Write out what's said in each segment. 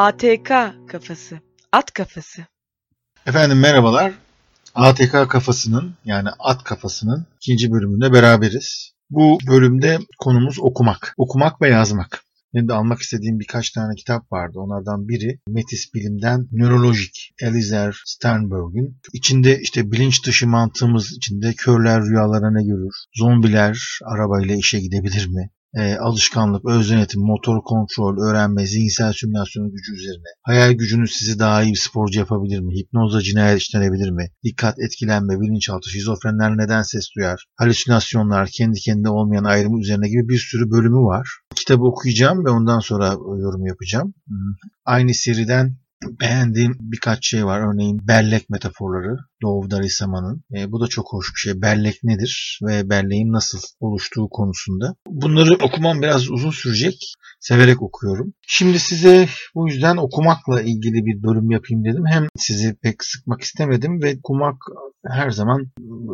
ATK kafası, at kafası. Efendim merhabalar. ATK kafasının yani at kafasının ikinci bölümünde beraberiz. Bu bölümde konumuz okumak. Okumak ve yazmak. Benim de almak istediğim birkaç tane kitap vardı. Onlardan biri Metis Bilim'den Nörolojik, Elizer Sternberg'in. İçinde işte bilinç dışı mantığımız içinde körler rüyalara ne görür? Zombiler arabayla işe gidebilir mi? E, alışkanlık, öz yönetim, motor kontrol, öğrenme, zihinsel simülasyon gücü üzerine. Hayal gücünüz sizi daha iyi bir sporcu yapabilir mi? Hipnozla cinayet işlenebilir mi? Dikkat, etkilenme, bilinçaltı, şizofrenler neden ses duyar? Halüsinasyonlar, kendi kendine olmayan ayrımı üzerine gibi bir sürü bölümü var. Kitabı okuyacağım ve ondan sonra yorum yapacağım. Aynı seriden beğendiğim birkaç şey var. Örneğin bellek metaforları Doğu Darisama'nın. E, bu da çok hoş bir şey. Bellek nedir ve belleğin nasıl oluştuğu konusunda. Bunları okumam biraz uzun sürecek. Severek okuyorum. Şimdi size bu yüzden okumakla ilgili bir bölüm yapayım dedim. Hem sizi pek sıkmak istemedim ve okumak her zaman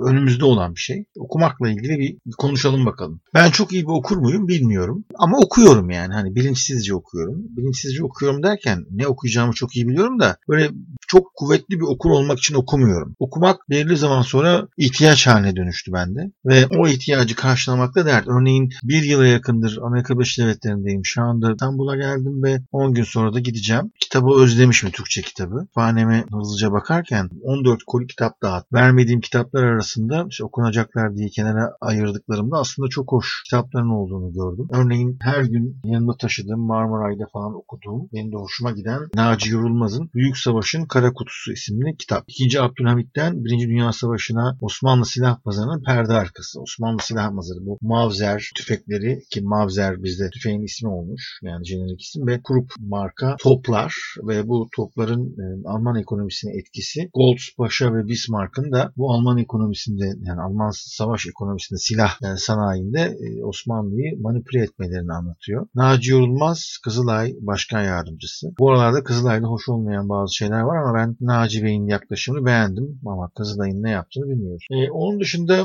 önümüzde olan bir şey. Okumakla ilgili bir konuşalım bakalım. Ben çok iyi bir okur muyum bilmiyorum. Ama okuyorum yani. Hani bilinçsizce okuyorum. Bilinçsizce okuyorum derken ne okuyacağımı çok iyi biliyorum da böyle çok kuvvetli bir okur olmak için okumuyorum. Okumak belirli zaman sonra ihtiyaç haline dönüştü bende. Ve o ihtiyacı karşılamakta dert. Örneğin bir yıla yakındır Amerika Birleşik Devletleri'ndeyim. Şu anda İstanbul'a geldim ve 10 gün sonra da gideceğim. Kitabı özlemişim Türkçe kitabı. Faneme hızlıca bakarken 14 koli kitap dağıt. Vermediğim kitaplar arasında işte okunacaklar diye kenara ayırdıklarımda aslında çok hoş kitapların olduğunu gördüm. Örneğin her gün yanımda taşıdığım Marmaray'da falan okuduğum benim de hoşuma giden Naci Yorulmaz'ın Büyük Savaş'ın Kara Kutusu isimli kitap. İkinci Abdülhamit'ten Birinci Dünya Savaşı'na Osmanlı silah pazarının perde arkası. Osmanlı silah pazarı bu Mavzer tüfekleri ki Mavzer bizde tüfeğin ismi olmuş yani jenerik isim ve Krupp marka toplar ve bu topların e, Alman ekonomisine etkisi Golds Paşa ve Bismarck'ın da bu Alman ekonomisinde yani Alman savaş ekonomisinde silah yani sanayinde e, Osmanlı'yı manipüle etmelerini anlatıyor. Naci Yorulmaz Kızılay Başkan Yardımcısı. Bu aralarda Kızılay'da hoş olmayan bazı şeyler var ama ben Naci Bey'in yaklaşımını beğendim ama Kızılay'ın ne yaptığını bilmiyorum. E, onun dışında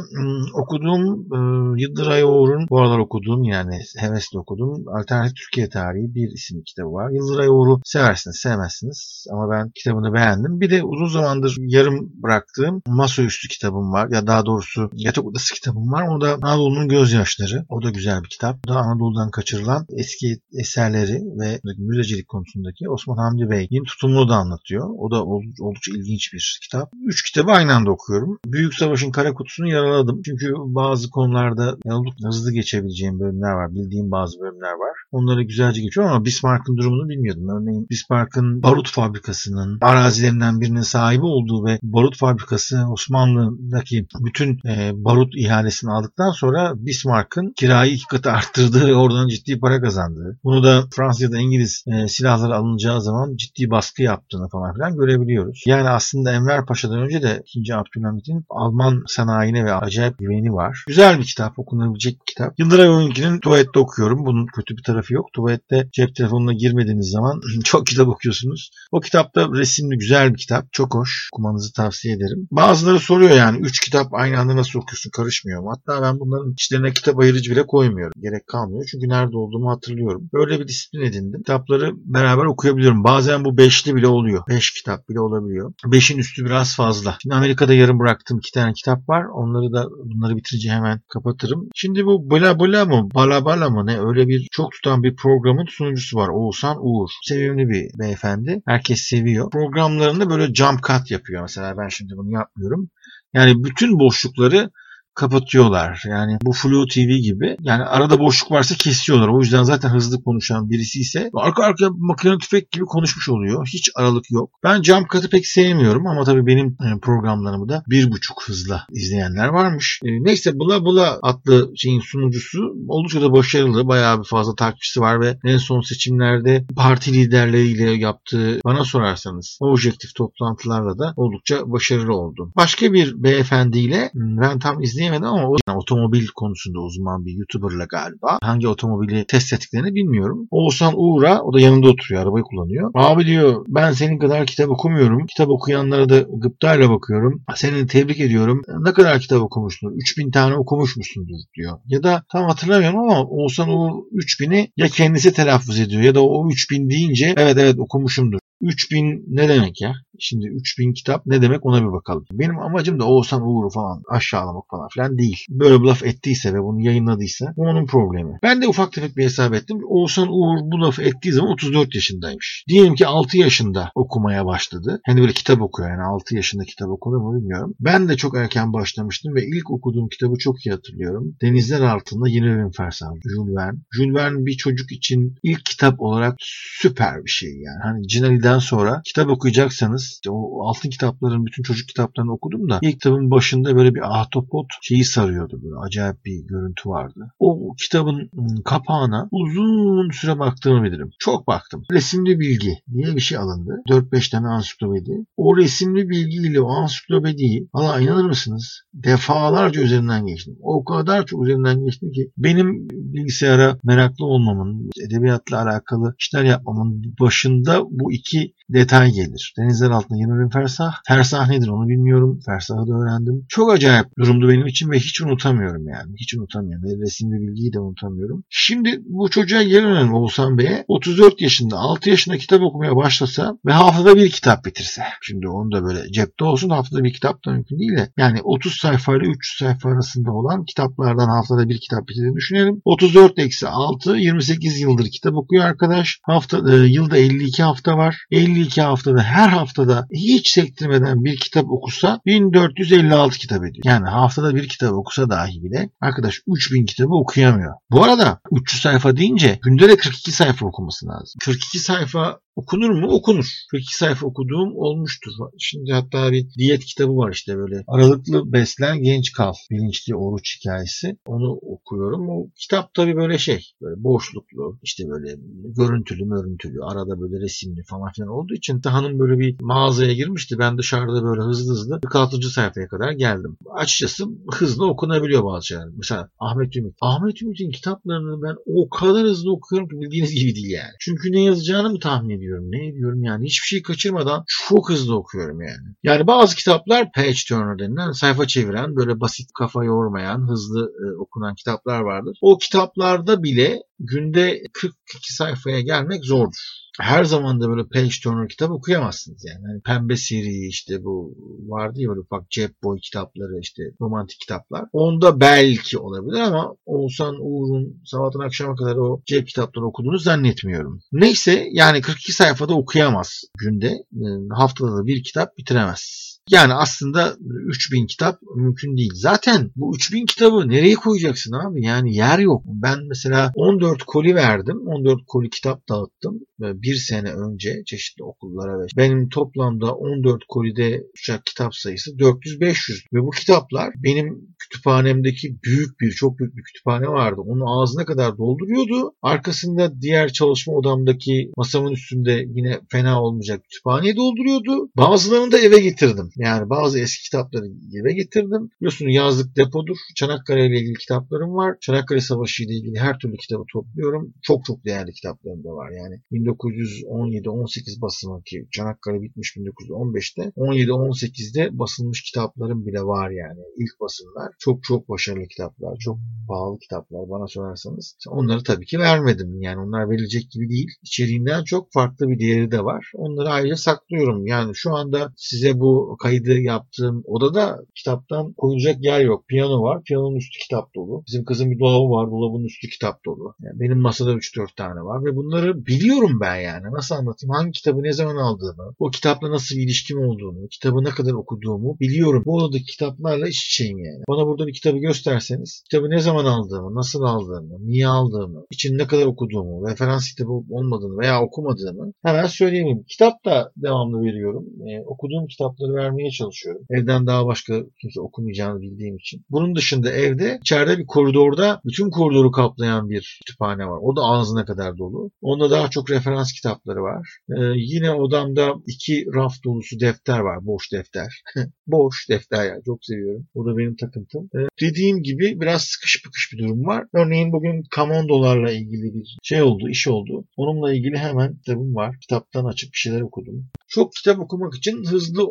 okuduğum e, Yıldıray Oğur'un bu aralar okuduğum yani hevesle okuduğum Alternatif Türkiye Tarihi bir isimli kitabı var. Yıldıray Oğur'u seversiniz sevmezsiniz ama ben kitabını beğendim. Bir de uzun zamandır yarım bıraktığım Masaüstü kitabım var ya daha doğrusu Yatak Odası kitabım var. O da Anadolu'nun Gözyaşları. O da güzel bir kitap. O da Anadolu'dan kaçırılan eski eserleri ve müzecilik konusundaki Osman Hamdi Bey'in tutumunu da anlatıyor. O da oldukça ilginç bir kitap. Üç kitabı aynı anda okuyorum. Büyük Savaş'ın kara kutusunu yaraladım. Çünkü bazı konularda oldukça hızlı geçebileceğim bölümler var. Bildiğim bazı bölümler var. Onları güzelce geçiyorum ama Bismarck'ın durumunu bilmiyordum. Örneğin Bismarck'ın barut fabrikasının arazilerinden birinin sahibi olduğu ve barut fabrikası Osmanlı'daki bütün e, barut ihalesini aldıktan sonra Bismarck'ın kirayı iki katı arttırdığı ve oradan ciddi para kazandığı. Bunu da Fransa'da İngiliz e, silahları alınacağı zaman ciddi baskı yaptığını falan filan görebiliyoruz. Yani aslında Enver Paşa'dan önce de 2. Abdülhamit'in Alman sanayine ve acayip güveni var. Güzel bir kitap, okunabilecek bir kitap. Yıldıray Oyuncu'nun tuvalette okuyorum. Bunun kötü bir tarafı yok. Tuvalette cep telefonuna girmediğiniz zaman çok kitap okuyorsunuz. O kitapta resimli güzel bir kitap. Çok hoş. Okumanızı tavsiye ederim. Bazıları soruyor yani 3 kitap aynı anda nasıl okuyorsun karışmıyor mu? Hatta ben bunların içlerine kitap ayırıcı bile koymuyorum. Gerek kalmıyor. Çünkü nerede olduğumu hatırlıyorum. Böyle bir disiplin edindim. Kitapları beraber okuyabiliyorum. Bazen bu beşli bile oluyor. Beş kitap bile olabiliyor. Beşin üstü biraz fazla. Şimdi Amerika'da yarım bıraktığım iki tane kitap var. Onları da bunları bitirince hemen kapatırım. Şimdi bu Bala Bala mı? Bala Bala mı ne? Öyle bir çok tutan bir programın sunucusu var. Oğuzhan Uğur. Sevimli bir beyefendi. Herkes seviyor. Programlarında böyle jump cut yapıyor. Mesela ben şimdi bunu yapmıyorum. Yani bütün boşlukları kapatıyorlar. Yani bu Flu TV gibi. Yani arada boşluk varsa kesiyorlar. O yüzden zaten hızlı konuşan birisi ise arka arkaya makine tüfek gibi konuşmuş oluyor. Hiç aralık yok. Ben jump cut'ı pek sevmiyorum ama tabii benim e, programlarımı da bir buçuk hızla izleyenler varmış. E, neyse Bula Bula adlı şeyin sunucusu oldukça da başarılı. Bayağı bir fazla takipçisi var ve en son seçimlerde parti liderleriyle yaptığı bana sorarsanız objektif toplantılarla da oldukça başarılı oldu. Başka bir beyefendiyle ben tam izleyemedim dinleyemedim ama o yani otomobil konusunda uzman bir YouTuber'la galiba. Hangi otomobili test ettiklerini bilmiyorum. Oğuzhan Uğur'a o da yanında oturuyor. Arabayı kullanıyor. Abi diyor ben senin kadar kitap okumuyorum. Kitap okuyanlara da gıptayla bakıyorum. Seni tebrik ediyorum. Ne kadar kitap okumuşsun? 3000 tane okumuş musundur diyor. Ya da tam hatırlamıyorum ama Oğuzhan Uğur 3000'i ya kendisi telaffuz ediyor ya da o 3000 deyince evet evet okumuşumdur. 3000 ne demek ya? Şimdi 3000 kitap ne demek ona bir bakalım. Benim amacım da Oğuzhan Uğur'u falan aşağılamak falan filan değil. Böyle bir laf ettiyse ve bunu yayınladıysa bu onun problemi. Ben de ufak tefek bir hesap ettim. Oğuzhan Uğur bu lafı ettiği zaman 34 yaşındaymış. Diyelim ki 6 yaşında okumaya başladı. Hani böyle kitap okuyor yani 6 yaşında kitap okur mu bilmiyorum. Ben de çok erken başlamıştım ve ilk okuduğum kitabı çok iyi hatırlıyorum. Denizler Altında Yeni Evin Fersahı. Jules Verne. Jules Verne bir çocuk için ilk kitap olarak süper bir şey yani. Hani Cinali'den sonra kitap okuyacaksanız işte o altın kitapların bütün çocuk kitaplarını okudum da ilk kitabın başında böyle bir ahtapot şeyi sarıyordu böyle acayip bir görüntü vardı. O kitabın kapağına uzun süre baktığımı bilirim. Çok baktım. Resimli bilgi diye bir şey alındı. 4-5 tane ansiklopedi. O resimli bilgiyle o ansiklopediyi valla inanır mısınız? Defalarca üzerinden geçtim. O kadar çok üzerinden geçtim ki benim bilgisayara meraklı olmamın, edebiyatla alakalı işler yapmamın başında bu iki detay gelir. Denizler altında 20 bin fersah. Fersah nedir onu bilmiyorum. Fersahı da öğrendim. Çok acayip durumdu benim için ve hiç unutamıyorum yani. Hiç unutamıyorum. Ve resimli bilgiyi de unutamıyorum. Şimdi bu çocuğa geri Oğuzhan Bey'e. 34 yaşında, 6 yaşında kitap okumaya başlasa ve haftada bir kitap bitirse. Şimdi onu da böyle cepte olsun haftada bir kitap da mümkün değil de. Yani 30 sayfa ile 300 sayfa arasında olan kitaplardan haftada bir kitap bitirdiğini düşünelim. 34 eksi 6, 28 yıldır kitap okuyor arkadaş. Hafta, e, yılda 52 hafta var. 52 haftada her haftada hiç sektirmeden bir kitap okusa 1456 kitap ediyor. Yani haftada bir kitap okusa dahi bile arkadaş 3000 kitabı okuyamıyor. Bu arada 300 sayfa deyince günde de 42 sayfa okuması lazım. 42 sayfa Okunur mu? Okunur. 42 sayfa okuduğum olmuştur. Şimdi hatta bir diyet kitabı var işte böyle. Aralıklı beslen genç kal. Bilinçli oruç hikayesi. Onu okuyorum. O kitap tabii böyle şey. Böyle boşluklu. işte böyle görüntülü görüntülü. Arada böyle resimli falan filan olduğu için hanım böyle bir mağazaya girmişti. Ben dışarıda böyle hızlı hızlı 46. sayfaya kadar geldim. Açıkçası hızlı okunabiliyor bazı şeyler. Mesela Ahmet Ümit. Ahmet Ümit'in kitaplarını ben o kadar hızlı okuyorum ki bildiğiniz gibi değil yani. Çünkü ne yazacağını mı tahmin ediyorum, ne ediyorum yani hiçbir şey kaçırmadan çok hızlı okuyorum yani. Yani bazı kitaplar page turner denilen sayfa çeviren böyle basit kafa yormayan hızlı e, okunan kitaplar vardır. O kitaplarda bile günde 42 sayfaya gelmek zordur her zaman da böyle page turner kitap okuyamazsınız yani. yani pembe seri işte bu vardı ya böyle ufak cep boy kitapları işte romantik kitaplar. Onda belki olabilir ama Oğuzhan Uğur'un sabahtan akşama kadar o cep kitapları okuduğunu zannetmiyorum. Neyse yani 42 sayfada okuyamaz günde. Ee, haftada da bir kitap bitiremez. Yani aslında 3000 kitap mümkün değil. Zaten bu 3000 kitabı nereye koyacaksın abi? Yani yer yok. Ben mesela 14 koli verdim. 14 koli kitap dağıttım. Bir sene önce çeşitli okullara ve benim toplamda 14 kolide uçak kitap sayısı 400-500. Ve bu kitaplar benim kütüphanemdeki büyük bir, çok büyük bir kütüphane vardı. Onu ağzına kadar dolduruyordu. Arkasında diğer çalışma odamdaki masamın üstünde yine fena olmayacak kütüphaneyi dolduruyordu. Bazılarını da eve getirdim. Yani bazı eski kitapları eve getirdim. Biliyorsunuz yazlık depodur. Çanakkale ile ilgili kitaplarım var. Çanakkale Savaşı ile ilgili her türlü kitabı topluyorum. Çok çok değerli kitaplarım da var. Yani 1917-18 basımı ki Çanakkale bitmiş 1915'te. 17-18'de basılmış kitaplarım bile var yani. İlk basımlar. Çok çok başarılı kitaplar. Çok pahalı kitaplar bana sorarsanız. Onları tabii ki vermedim. Yani onlar verilecek gibi değil. İçeriğinden çok farklı bir değeri de var. Onları ayrıca saklıyorum. Yani şu anda size bu kaydı yaptığım odada kitaptan koyulacak yer yok. Piyano var. Piyanonun üstü kitap dolu. Bizim kızın bir dolabı var. Dolabın üstü kitap dolu. Yani benim masada 3-4 tane var ve bunları biliyorum ben yani. Nasıl anlatayım? Hangi kitabı ne zaman aldığımı, o kitapla nasıl bir ilişkim olduğunu, kitabı ne kadar okuduğumu biliyorum. Bu odadaki kitaplarla iç içeyim yani. Bana burada bir kitabı gösterseniz, kitabı ne zaman aldığımı, nasıl aldığımı, niye aldığımı, için ne kadar okuduğumu, referans kitabı olmadığını veya okumadığımı hemen söyleyeyim. Kitap da devamlı veriyorum. Ee, okuduğum kitapları ver vermeye çalışıyorum. Evden daha başka kimse okumayacağını bildiğim için. Bunun dışında evde içeride bir koridorda bütün koridoru kaplayan bir kütüphane var. O da ağzına kadar dolu. Onda daha çok referans kitapları var. Ee, yine odamda iki raf dolusu defter var. Boş defter. Boş defter ya. Çok seviyorum. O da benim takıntım. Ee, dediğim gibi biraz sıkış pıkış bir durum var. Örneğin bugün kamondolarla ilgili bir şey oldu, iş oldu. Onunla ilgili hemen kitabım var. Kitaptan açıp bir şeyler okudum. Çok kitap okumak için hızlı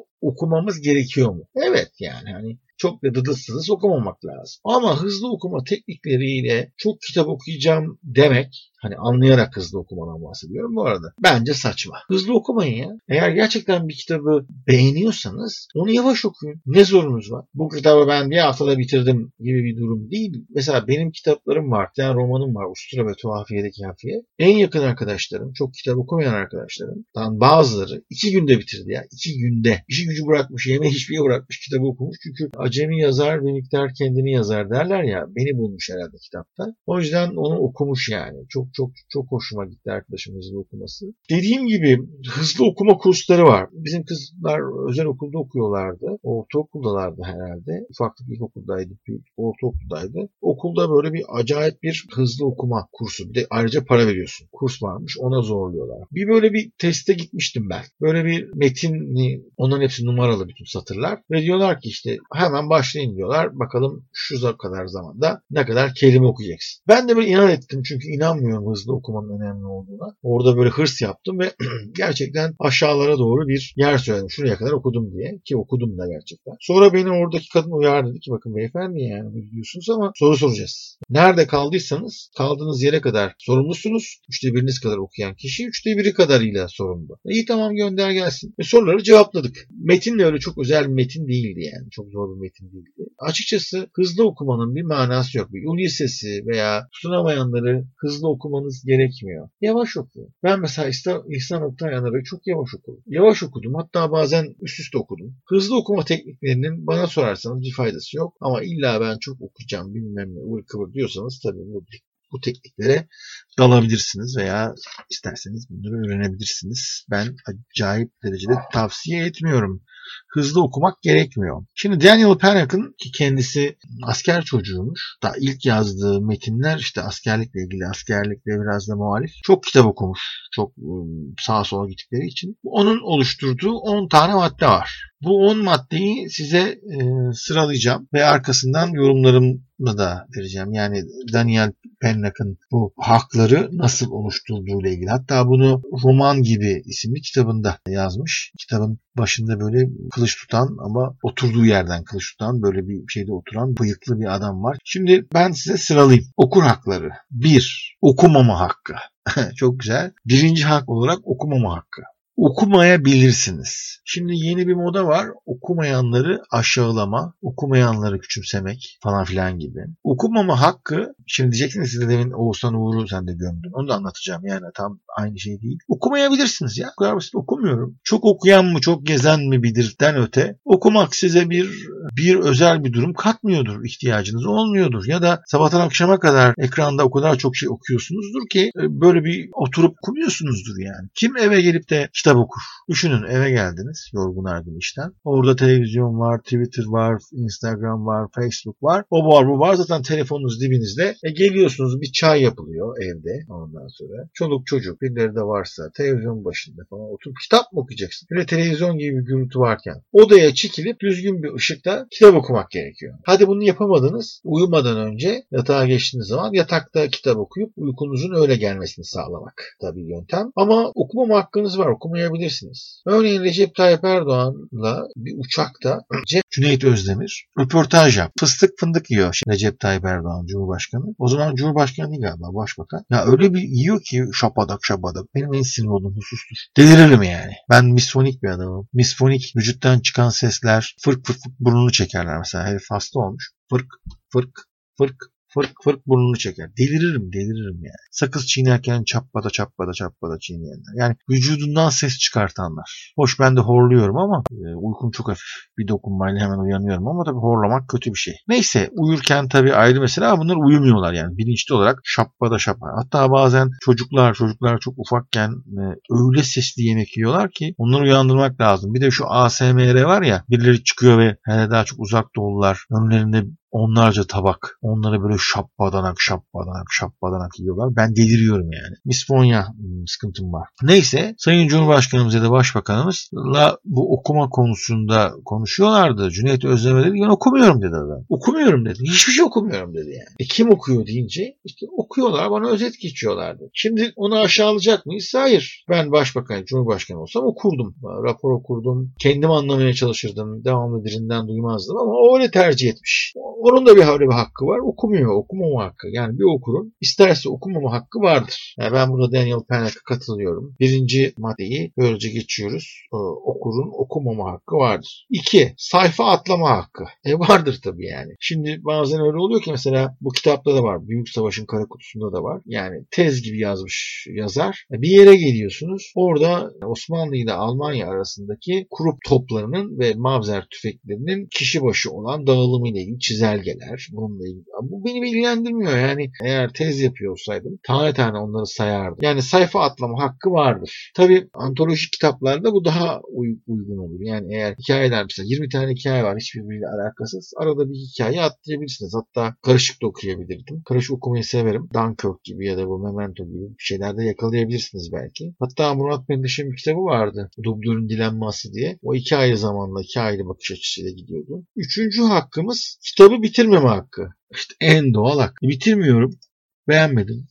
okumamız gerekiyor mu? Evet yani hani çok da dıdıtsız okumamak lazım. Ama hızlı okuma teknikleriyle çok kitap okuyacağım demek Hani anlayarak hızlı okumadan bahsediyorum bu arada. Bence saçma. Hızlı okumayın ya. Eğer gerçekten bir kitabı beğeniyorsanız onu yavaş okuyun. Ne zorunuz var? Bu kitabı ben bir haftada bitirdim gibi bir durum değil. Mesela benim kitaplarım var. Bir tane romanım var. Ustura ve Tuhafiye'deki Hafiye. En yakın arkadaşlarım, çok kitap okumayan arkadaşlarımdan bazıları iki günde bitirdi ya. İki günde. İşi gücü bırakmış, yeme hiçbir bırakmış kitabı okumuş. Çünkü acemi yazar bir miktar kendini yazar derler ya. Beni bulmuş herhalde kitapta. O yüzden onu okumuş yani. Çok çok çok hoşuma gitti arkadaşımızın okuması. Dediğim gibi hızlı okuma kursları var. Bizim kızlar özel okulda okuyorlardı. Ortaokuldalardı herhalde. Ufaklık ilkokuldaydı, büyük ortaokuldaydı. Okulda böyle bir acayip bir hızlı okuma kursu. Bir de ayrıca para veriyorsun. Kurs varmış. Ona zorluyorlar. Bir böyle bir teste gitmiştim ben. Böyle bir metini, onların hepsi numaralı bütün satırlar. Ve diyorlar ki işte hemen başlayın diyorlar. Bakalım şu kadar zamanda ne kadar kelime okuyacaksın. Ben de böyle inat ettim çünkü inanmıyorum hızlı okumanın önemli olduğuna. Orada böyle hırs yaptım ve gerçekten aşağılara doğru bir yer söyledim. Şuraya kadar okudum diye. Ki okudum da gerçekten. Sonra beni oradaki kadın uyardı dedi ki bakın beyefendi yani biliyorsunuz ama soru soracağız. Nerede kaldıysanız kaldığınız yere kadar sorumlusunuz. Üçte biriniz kadar okuyan kişi üçte biri kadarıyla sorumlu. E, iyi tamam gönder gelsin. Ve soruları cevapladık. Metin de öyle çok özel bir metin değildi yani. Çok zor bir metin değildi. Açıkçası hızlı okumanın bir manası yok. Bir Ulysses'i veya tutunamayanları hızlı okumanız gerekmiyor. Yavaş okuyun. Ben mesela İhsan, İhsan Oktayanları çok yavaş okudum. Yavaş okudum. Hatta bazen üst üste okudum. Hızlı okuma tekniklerinin bana sorarsanız bir faydası yok. Ama illa ben çok okuyacağım bilmem ne ıvır kıvır diyorsanız tabii bu bu tekniklere dalabilirsiniz veya isterseniz bunları öğrenebilirsiniz. Ben acayip derecede tavsiye etmiyorum hızlı okumak gerekmiyor. Şimdi Daniel Pennock'ın ki kendisi asker çocuğumuş. Daha ilk yazdığı metinler işte askerlikle ilgili, askerlikle biraz da muhalif. Çok kitap okumuş. Çok ıı, sağa sola gittikleri için. Onun oluşturduğu 10 tane madde var. Bu 10 maddeyi size e, sıralayacağım ve arkasından yorumlarımı da vereceğim. Yani Daniel Pennock'ın bu hakları nasıl oluşturduğu ile ilgili. Hatta bunu roman gibi isimli kitabında yazmış. Kitabın başında böyle kılıç tutan ama oturduğu yerden kılıç tutan böyle bir şeyde oturan bıyıklı bir adam var. Şimdi ben size sıralayayım. Okur hakları. 1. Okumama hakkı. Çok güzel. Birinci hak olarak okumama hakkı okumayabilirsiniz. Şimdi yeni bir moda var. Okumayanları aşağılama, okumayanları küçümsemek falan filan gibi. Okumama hakkı, şimdi diyeceksiniz siz de demin Oğuzhan Uğur'u sen de gömdün. Onu da anlatacağım yani tam aynı şey değil. Okumayabilirsiniz ya. O kadar basit okumuyorum. Çok okuyan mı çok gezen mi bilirden öte okumak size bir bir özel bir durum katmıyordur. ihtiyacınız olmuyordur. Ya da sabahtan akşama kadar ekranda o kadar çok şey okuyorsunuzdur ki e, böyle bir oturup okumuyorsunuzdur yani. Kim eve gelip de kitap okur? Düşünün eve geldiniz yorgun argın işten. Orada televizyon var, Twitter var, Instagram var, Facebook var. O var bu var. Zaten telefonunuz dibinizde. E geliyorsunuz bir çay yapılıyor evde ondan sonra. Çoluk çocuk birileri de varsa televizyon başında falan oturup kitap mı okuyacaksın? Böyle televizyon gibi bir gürültü varken odaya çekilip düzgün bir ışıkta kitap okumak gerekiyor. Hadi bunu yapamadınız. Uyumadan önce yatağa geçtiğiniz zaman yatakta kitap okuyup uykunuzun öyle gelmesini sağlamak tabii yöntem. Ama okuma hakkınız var. Okumayabilirsiniz. Örneğin Recep Tayyip Erdoğan'la bir uçakta Cüneyt Özdemir röportaj yap. Fıstık fındık yiyor şimdi Recep Tayyip Erdoğan Cumhurbaşkanı. O zaman Cumhurbaşkanı değil galiba başbakan. Ya öyle bir yiyor ki şapadak şapadak. Benim en sinir olduğum husustur. Deliririm yani. Ben misfonik bir adamım. Misfonik vücuttan çıkan sesler fırk fırk, fırk burnunu çekerler mesela. Herif hasta olmuş. Fırk fırk fırk Fırk fırk burnunu çeker. Deliririm deliririm yani. Sakız çiğnerken çappada çappada çappada çiğneyenler. Yani vücudundan ses çıkartanlar. Hoş ben de horluyorum ama e, uykum çok hafif. Bir dokunmayla hemen uyanıyorum ama tabii horlamak kötü bir şey. Neyse uyurken tabii ayrı mesela bunlar uyumuyorlar yani bilinçli olarak şappada şapa. Hatta bazen çocuklar çocuklar çok ufakken e, öyle sesli yemek yiyorlar ki onları uyandırmak lazım. Bir de şu ASMR var ya birileri çıkıyor ve hele daha çok uzak doğulular önlerinde onlarca tabak. Onları böyle şappadanak şappadanak şappadanak yiyorlar. Ben deliriyorum yani. Misponya hmm, sıkıntım var. Neyse Sayın Cumhurbaşkanımız ya da Başbakanımızla bu okuma konusunda konuşuyorlardı. Cüneyt Özdemir dedi ben okumuyorum dedi adam. Okumuyorum dedi. Hiçbir şey okumuyorum dedi yani. E kim okuyor deyince işte okuyorlar bana özet geçiyorlardı. Şimdi onu aşağılayacak mıyız? Hayır. Ben başbakan, cumhurbaşkanı olsam okurdum. Rapor okurdum. Kendim anlamaya çalışırdım. Devamlı birinden duymazdım ama o öyle tercih etmiş. Onun da bir öyle bir hakkı var. Okumuyor. Okumama hakkı. Yani bir okurun isterse okumama hakkı vardır. Yani ben burada Daniel Penneck'e katılıyorum. Birinci maddeyi böylece geçiyoruz. Ee, okurun okumama hakkı vardır. İki, sayfa atlama hakkı. E vardır tabii yani. Şimdi bazen öyle oluyor ki mesela bu kitapta da var. Büyük Savaş'ın Kara Kutusu'nda da var. Yani tez gibi yazmış yazar. Bir yere geliyorsunuz. Orada Osmanlı ile Almanya arasındaki kurup toplarının ve mavzer tüfeklerinin kişi başı olan dağılımı ile ilgili çizelgeler. Bununla ilgili. Bu beni ilgilendirmiyor. Yani eğer tez yapıyor olsaydım tane tane onları sayardım. Yani sayfa atlama hakkı vardır. Tabi antolojik kitaplarda bu daha uygun olur. Yani eğer hikayeler mesela 20 tane hikaye var hiçbirbiriyle alakasız. Arada bir hikaye atlayabilirsiniz. Hatta karışık da okuyabilirdim. Karışık okumayı severim. Dunkirk gibi ya da bu Memento gibi bir şeylerde yakalayabilirsiniz belki. Hatta Murat Mendeş'in bir kitabı vardı. Dubdur'un Dilenması diye. O iki ayrı zamanla iki ayrı bakış açısıyla gidiyordu. Üçüncü hakkımız kitabı bitirmeme hakkı. İşte en doğal hak. Bitirmiyorum. Beğenmedim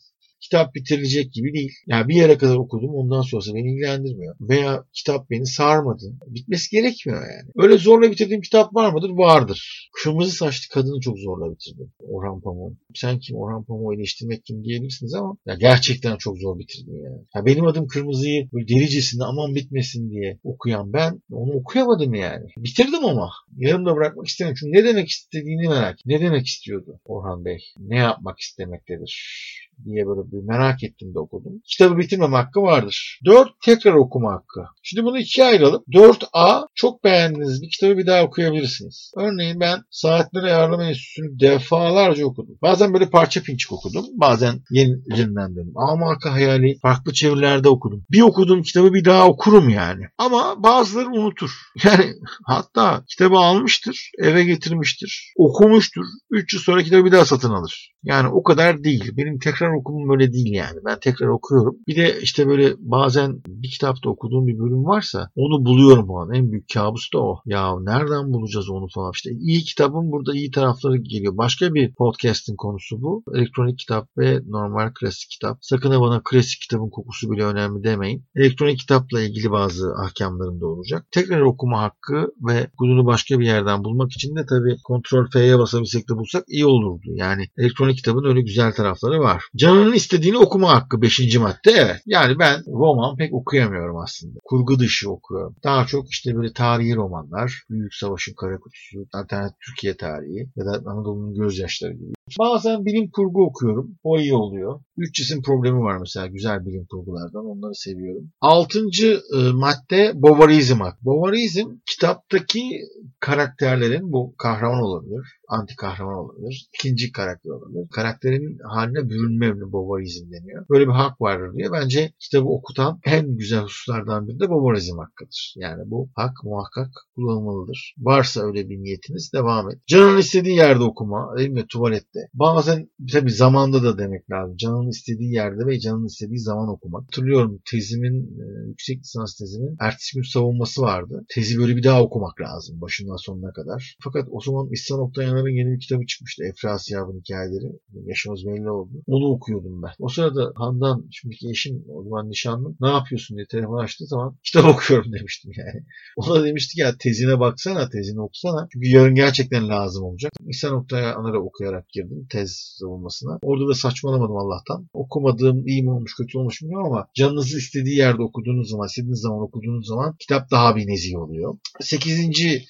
kitap bitirilecek gibi değil. Yani bir yere kadar okudum ondan sonrası beni ilgilendirmiyor. Veya kitap beni sarmadı. Bitmesi gerekmiyor yani. Öyle zorla bitirdiğim kitap var mıdır? Vardır. Kırmızı saçlı kadını çok zorla bitirdim. Orhan Pamuk. Sen kim? Orhan Pamuk'u eleştirmek kim diyebilirsiniz ama ya gerçekten çok zor bitirdim yani. Ya benim adım Kırmızı'yı böyle delicesinde aman bitmesin diye okuyan ben onu okuyamadım yani. Bitirdim ama. Yarımda bırakmak istemiyorum. Çünkü ne demek istediğini merak Ne demek istiyordu Orhan Bey? Ne yapmak istemektedir? Diye böyle bir merak ettim de okudum. Kitabı bitirmem hakkı vardır. 4 tekrar okuma hakkı. Şimdi bunu ikiye ayıralım. 4A çok beğendiğiniz bir kitabı bir daha okuyabilirsiniz. Örneğin ben Saatler Ayarlama Enstitüsü'nü defalarca okudum. Bazen böyle parça pinçik okudum. Bazen yenilerinden döndüm. A marka hayali farklı çevirilerde okudum. Bir okuduğum kitabı bir daha okurum yani. Ama bazıları unutur. Yani hatta kitabı almıştır, eve getirmiştir, okumuştur. 3 yıl sonra kitabı bir daha satın alır. Yani o kadar değil. Benim tekrar okumum böyle değil yani. Ben tekrar okuyorum. Bir de işte böyle bazen bir kitapta okuduğum bir bölüm varsa onu buluyorum o an. En büyük kabus da o. Ya nereden bulacağız onu falan işte. İyi kitabın burada iyi tarafları geliyor. Başka bir podcast'in konusu bu. Elektronik kitap ve normal klasik kitap. Sakın bana klasik kitabın kokusu bile önemli demeyin. Elektronik kitapla ilgili bazı ahkamlarım da olacak. Tekrar okuma hakkı ve bunu başka bir yerden bulmak için de tabii kontrol F'ye basabilsek de bulsak iyi olurdu. Yani elektronik kitabın öyle güzel tarafları var. Canının istediğini okuma hakkı 5. madde evet. Yani ben roman pek okuyamıyorum aslında. Kurgu dışı okuyorum. Daha çok işte böyle tarihi romanlar. Büyük Savaş'ın Kara Kutusu, alternatif Türkiye tarihi ya da Anadolu'nun gözyaşları gibi. Bazen bilim kurgu okuyorum. O iyi oluyor. Üç cisim problemi var mesela güzel bilim kurgulardan. Onları seviyorum. Altıncı e, madde Bovarizm. Bovarizm kitaptaki karakterlerin bu kahraman olabilir, anti kahraman olabilir, ikinci karakter olabilir. Karakterin haline bürünme Bovarizm deniyor. Böyle bir hak vardır diye bence kitabı okutan en güzel hususlardan biri de Bovarizm hakkıdır. Yani bu hak muhakkak kullanılmalıdır. Varsa öyle bir niyetiniz devam et. Canın istediği yerde okuma, değil mi? Tuvalette. Bazen tabii zamanda da demek lazım. Canın istediği yerde ve canın istediği zaman okumak. Hatırlıyorum tezimin, e, yüksek lisans tezimin ertesi gün savunması vardı. Tezi böyle bir daha okumak lazım başından sonuna kadar. Fakat o zaman İhsan Oktayanlar'ın yeni bir kitabı çıkmıştı. Efrasiyab'ın hikayeleri. Yaşımız belli oldu. Onu okuyordum ben. O sırada Handan, şimdiki eşim, o zaman nişanlım, ne yapıyorsun diye telefon açtığı zaman kitap okuyorum demiştim yani. O da demişti ya tezine baksana, tezini okusana. Çünkü yarın gerçekten lazım olacak. İhsan Oktayanlar'ı okuyarak girdim tez savunmasına. Orada da saçmalamadım Allah'tan. Okumadığım iyi mi olmuş kötü olmuş bilmiyorum ama canınızı istediği yerde okuduğunuz zaman, istediğiniz zaman okuduğunuz zaman kitap daha bir nezih oluyor. Sekizinci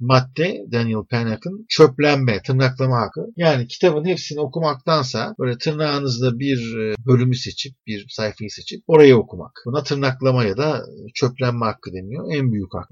madde Daniel Pennock'ın çöplenme, tırnaklama hakkı. Yani kitabın hepsini okumaktansa böyle tırnağınızda bir e, bölümü seçip, bir sayfayı seçip orayı okumak. Buna tırnaklama ya da çöplenme hakkı deniyor. En büyük hak.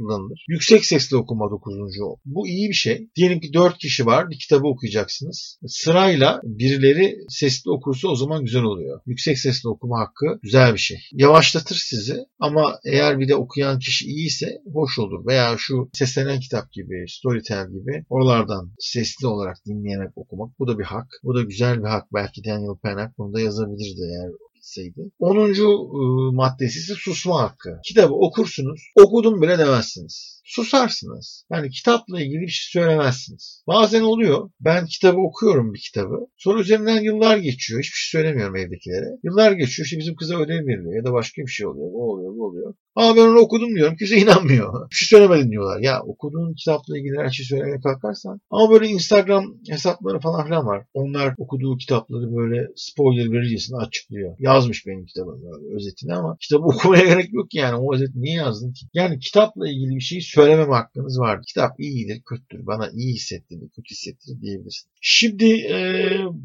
Yüksek sesli okuma dokuzuncu. Bu iyi bir şey. Diyelim ki dört kişi var. Bir kitabı okuyacaksınız. Sırayla birileri sesli okursa o zaman güzel oluyor. Yüksek sesli okuma hakkı güzel bir şey. Yavaşlatır sizi ama eğer bir de okuyan kişi iyiyse hoş olur. Veya şu seslenen kitap gibi, Storytel gibi oralardan sesli olarak dinleyerek okumak. Bu da bir hak. Bu da güzel bir hak. Belki Daniel Pennock bunu da yazabilirdi eğer gitseydi. 10. Iı, maddesi ise susma hakkı. Kitabı okursunuz, okudum bile demezsiniz susarsınız. Yani kitapla ilgili bir şey söylemezsiniz. Bazen oluyor. Ben kitabı okuyorum bir kitabı. Sonra üzerinden yıllar geçiyor. Hiçbir şey söylemiyorum evdekilere. Yıllar geçiyor. İşte bizim kıza ödev veriliyor ya da başka bir şey oluyor. Bu oluyor, bu oluyor. Ama ben onu okudum diyorum. Kimse inanmıyor. Bir şey söylemedin diyorlar. Ya okuduğun kitapla ilgili her şeyi söylemeye kalkarsan. Ama böyle Instagram hesapları falan filan var. Onlar okuduğu kitapları böyle spoiler verircesine açıklıyor. Yazmış benim kitabım özetini ama kitabı okumaya gerek yok yani. O özet niye yazdın ki? Yani kitapla ilgili bir şeyi söylememe hakkınız var. Kitap iyidir, kötüdür, bana iyi hissettirir, kötü hissettirir diyebilirsin. Şimdi e,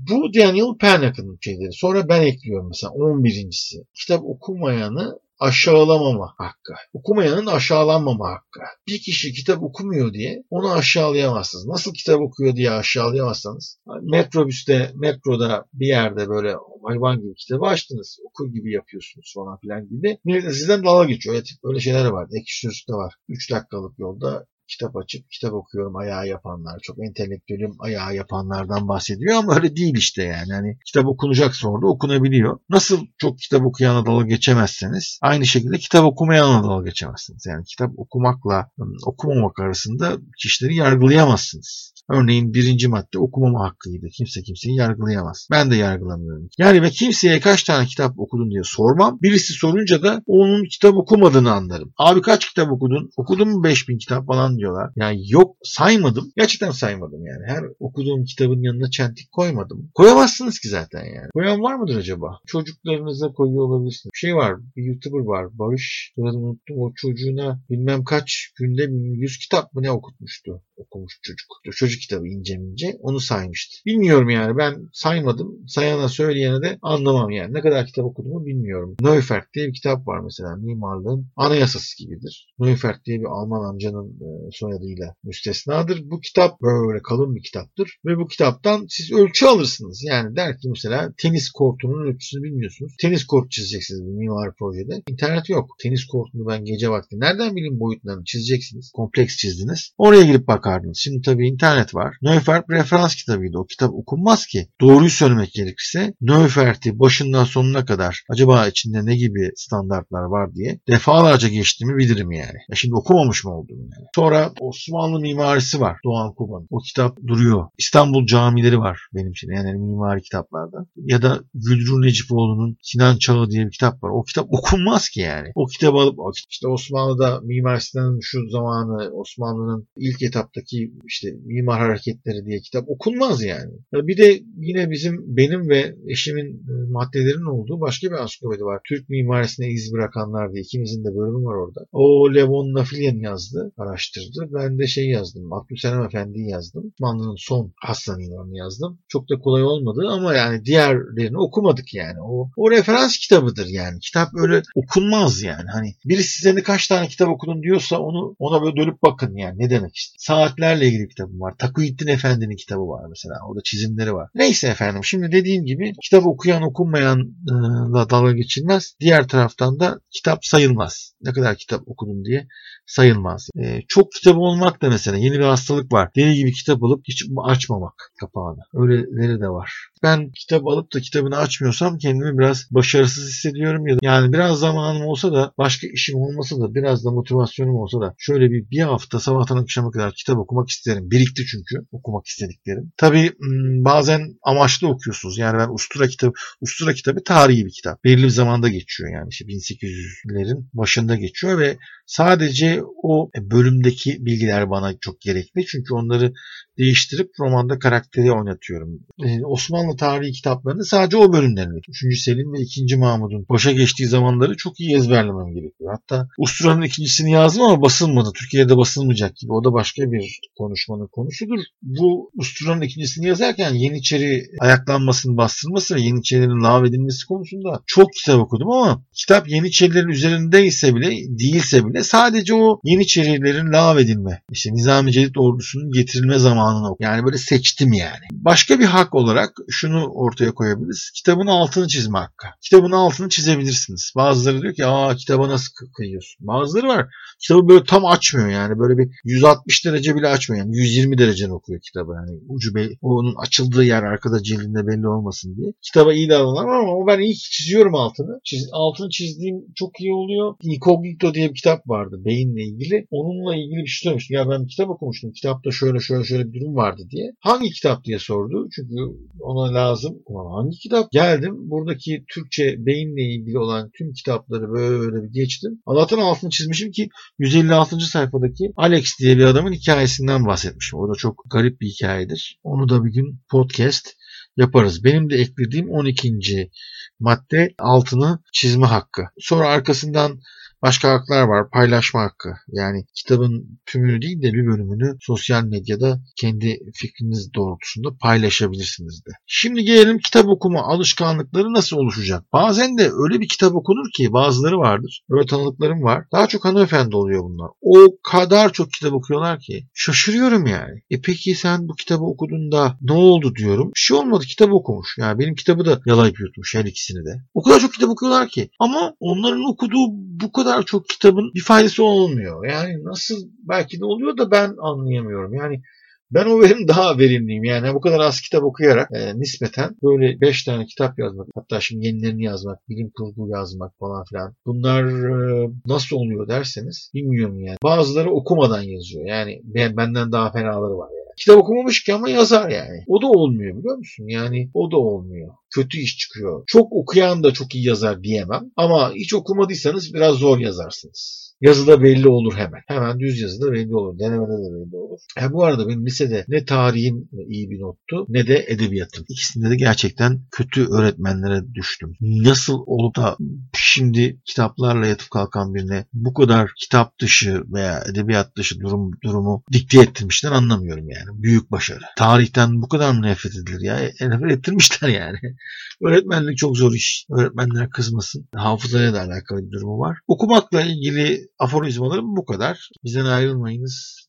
bu Daniel Pennock'ın şeyleri. Sonra ben ekliyorum mesela 11.si. Kitap okumayanı aşağılamama hakkı. Okumayanın aşağılanmama hakkı. Bir kişi kitap okumuyor diye onu aşağılayamazsınız. Nasıl kitap okuyor diye aşağılayamazsanız metrobüste, metroda bir yerde böyle hayvan gibi kitabı açtınız. Okur gibi yapıyorsunuz falan filan gibi. Millet sizden dalga geçiyor. Evet, öyle şeyler var. Ekşi Sözlük'te var. 3 dakikalık yolda kitap açıp kitap okuyorum ayağı yapanlar, çok entelektüelim ayağı yapanlardan bahsediyor ama öyle değil işte yani. Hani kitap okunacak sonra da okunabiliyor. Nasıl çok kitap okuyana dalga geçemezseniz aynı şekilde kitap okumayana dalga geçemezsiniz. Yani kitap okumakla okumamak arasında kişileri yargılayamazsınız. Örneğin birinci madde okumama hakkıydı. Kimse kimseyi yargılayamaz. Ben de yargılamıyorum. Yani ve kimseye kaç tane kitap okudun diye sormam. Birisi sorunca da onun kitap okumadığını anlarım. Abi kaç kitap okudun? Okudun mu 5000 kitap falan diyorlar. Yani yok saymadım. Gerçekten saymadım yani. Her okuduğum kitabın yanına çentik koymadım. Koyamazsınız ki zaten yani. Koyan var mıdır acaba? Çocuklarınıza koyuyor olabilirsiniz. Bir şey var. Bir YouTuber var. Barış. Soyadını unuttum. O çocuğuna bilmem kaç günde 100 kitap mı ne okutmuştu. Okumuş çocuk. Çocuk kitabı ince ince onu saymıştı. Bilmiyorum yani ben saymadım. Sayana söyleyene de anlamam yani. Ne kadar kitap okuduğumu bilmiyorum. Neufert diye bir kitap var mesela. Mimarlığın anayasası gibidir. Neufert diye bir Alman amcanın e, soyadıyla müstesnadır. Bu kitap böyle kalın bir kitaptır. Ve bu kitaptan siz ölçü alırsınız. Yani der ki mesela tenis kortunun ölçüsünü bilmiyorsunuz. Tenis kort çizeceksiniz bir mimari projede. İnternet yok. Tenis kortunu ben gece vakti nereden bileyim boyutlarını çizeceksiniz. Kompleks çizdiniz. Oraya girip bakardınız. Şimdi tabii internet Neufert var. Neufert referans kitabıydı. O kitap okunmaz ki. Doğruyu söylemek gerekirse Neufert'i başından sonuna kadar acaba içinde ne gibi standartlar var diye defalarca geçtiğimi bilirim yani. Ya şimdi okumamış mı oldum yani. Sonra Osmanlı mimarisi var Doğan Kuban. O kitap duruyor. İstanbul camileri var benim için yani mimari kitaplarda. Ya da Gülru Necipoğlu'nun Sinan Çağı diye bir kitap var. O kitap okunmaz ki yani. O kitabı alıp işte Osmanlı'da mimarisinden şu zamanı Osmanlı'nın ilk etaptaki işte mimar Mimar Hareketleri diye kitap okunmaz yani. Bir de yine bizim benim ve eşimin e, maddelerin olduğu başka bir ansiklopedi var. Türk mimarisine iz bırakanlar diye. ikimizin de bölümü var orada. O Levon Nafilyan yazdı, araştırdı. Ben de şey yazdım. Abdülselam Efendi'yi yazdım. Osmanlı'nın son Aslan İnan'ı yazdım. Çok da kolay olmadı ama yani diğerlerini okumadık yani. O, o referans kitabıdır yani. Kitap öyle okunmaz yani. Hani birisi size kaç tane kitap okudun diyorsa onu ona böyle dönüp bakın yani. Ne demek işte. Saatlerle ilgili kitabım var. Takuyuddin Efendi'nin kitabı var mesela. Orada çizimleri var. Neyse efendim şimdi dediğim gibi kitap okuyan okunmayanla dalga geçilmez. Diğer taraftan da kitap sayılmaz. Ne kadar kitap okudum diye sayılmaz. E, çok kitap olmak da mesela yeni bir hastalık var. Deli gibi kitap alıp hiç açmamak kapağını. Öyleleri de var. Ben kitap alıp da kitabını açmıyorsam kendimi biraz başarısız hissediyorum ya yani biraz zamanım olsa da başka işim olmasa da biraz da motivasyonum olsa da şöyle bir bir hafta sabahtan akşama kadar kitap okumak isterim. Birikti çünkü okumak istediklerim. Tabii bazen amaçlı okuyorsunuz. Yani ben Ustura kitabı, Ustura kitabı tarihi bir kitap. Belli bir zamanda geçiyor yani işte 1800'lerin başında geçiyor ve sadece o bölümdeki bilgiler bana çok gerekli. Çünkü onları değiştirip romanda karakteri oynatıyorum. Ee, Osmanlı tarihi kitaplarını sadece o bölümlerini 3. Selim ve 2. Mahmud'un başa geçtiği zamanları çok iyi ezberlemem gerekiyor. Hatta Ustura'nın ikincisini yazdım ama basılmadı. Türkiye'de basılmayacak gibi. O da başka bir konuşmanın konusudur. Bu Ustura'nın ikincisini yazarken Yeniçeri ayaklanmasını bastırması ve Yeniçerilerin lağvedilmesi konusunda çok kitap okudum ama kitap Yeniçerilerin üzerindeyse bile değilse bile sadece o Yeniçerilerin lağvedilme, işte Nizami Celil ordusunun getirilme zamanını oku. Yani böyle seçtim yani. Başka bir hak olarak şunu ortaya koyabiliriz. Kitabın altını çizme hakkı. Kitabın altını çizebilirsiniz. Bazıları diyor ki aa kitaba nasıl kıyıyorsun? Bazıları var. Kitabı böyle tam açmıyor yani. Böyle bir 160 derece bile açmıyor. Yani 120 derecen okuyor kitabı. Yani ucu be, onun açıldığı yer arkada cildinde belli olmasın diye. Kitaba iyi davranırlar ama o ben iyi çiziyorum altını. Çiz, altını çizdiğim çok iyi oluyor. Incognito diye bir kitap vardı beyinle ilgili. Onunla ilgili bir şey söylemiştim. Ya ben kitap okumuştum. Kitapta şöyle şöyle şöyle bir durum vardı diye. Hangi kitap diye sordu. Çünkü ona lazım. Ulan hangi kitap? Geldim. Buradaki Türkçe beyinle ilgili olan tüm kitapları böyle bir geçtim. Allah'tan altını çizmişim ki 156. sayfadaki Alex diye bir adamın hikayesinden bahsetmişim. O da çok garip bir hikayedir. Onu da bir gün podcast yaparız. Benim de eklediğim 12. madde altını çizme hakkı. Sonra arkasından Başka haklar var. Paylaşma hakkı. Yani kitabın tümünü değil de bir bölümünü sosyal medyada kendi fikriniz doğrultusunda paylaşabilirsiniz de. Şimdi gelelim kitap okuma alışkanlıkları nasıl oluşacak? Bazen de öyle bir kitap okunur ki bazıları vardır. Öyle tanıdıklarım var. Daha çok hanımefendi oluyor bunlar. O kadar çok kitap okuyorlar ki şaşırıyorum yani. E peki sen bu kitabı okuduğunda ne oldu diyorum. Bir şey olmadı. Kitap okumuş. Yani benim kitabı da yalayıp yutmuş her ikisini de. O kadar çok kitap okuyorlar ki. Ama onların okuduğu bu kadar kadar çok kitabın bir faydası olmuyor. Yani nasıl belki de oluyor da ben anlayamıyorum. Yani ben o verim daha verimliyim. Yani bu kadar az kitap okuyarak e, nispeten böyle 5 tane kitap yazmak, hatta şimdi yenilerini yazmak, bilim kurgu yazmak falan filan. Bunlar e, nasıl oluyor derseniz bilmiyorum yani. Bazıları okumadan yazıyor. Yani ben, benden daha fenaları var. Kitap okumamış ki ama yazar yani. O da olmuyor biliyor musun? Yani o da olmuyor. Kötü iş çıkıyor. Çok okuyan da çok iyi yazar diyemem. Ama hiç okumadıysanız biraz zor yazarsınız. Yazıda belli olur hemen. Hemen düz yazıda belli olur. Denemede de belli olur. E bu arada benim lisede ne tarihim iyi bir nottu ne de edebiyatım. İkisinde de gerçekten kötü öğretmenlere düştüm. Nasıl olup da şimdi kitaplarla yatıp kalkan birine bu kadar kitap dışı veya edebiyat dışı durum durumu dikte ettirmişler anlamıyorum yani. Büyük başarı. Tarihten bu kadar mı nefret edilir ya? E, nefret ettirmişler yani. Öğretmenlik çok zor iş. Öğretmenler kızmasın. Hafızaya da alakalı bir durumu var. Okumakla ilgili aforizmalarım bu kadar. Bizden ayrılmayınız.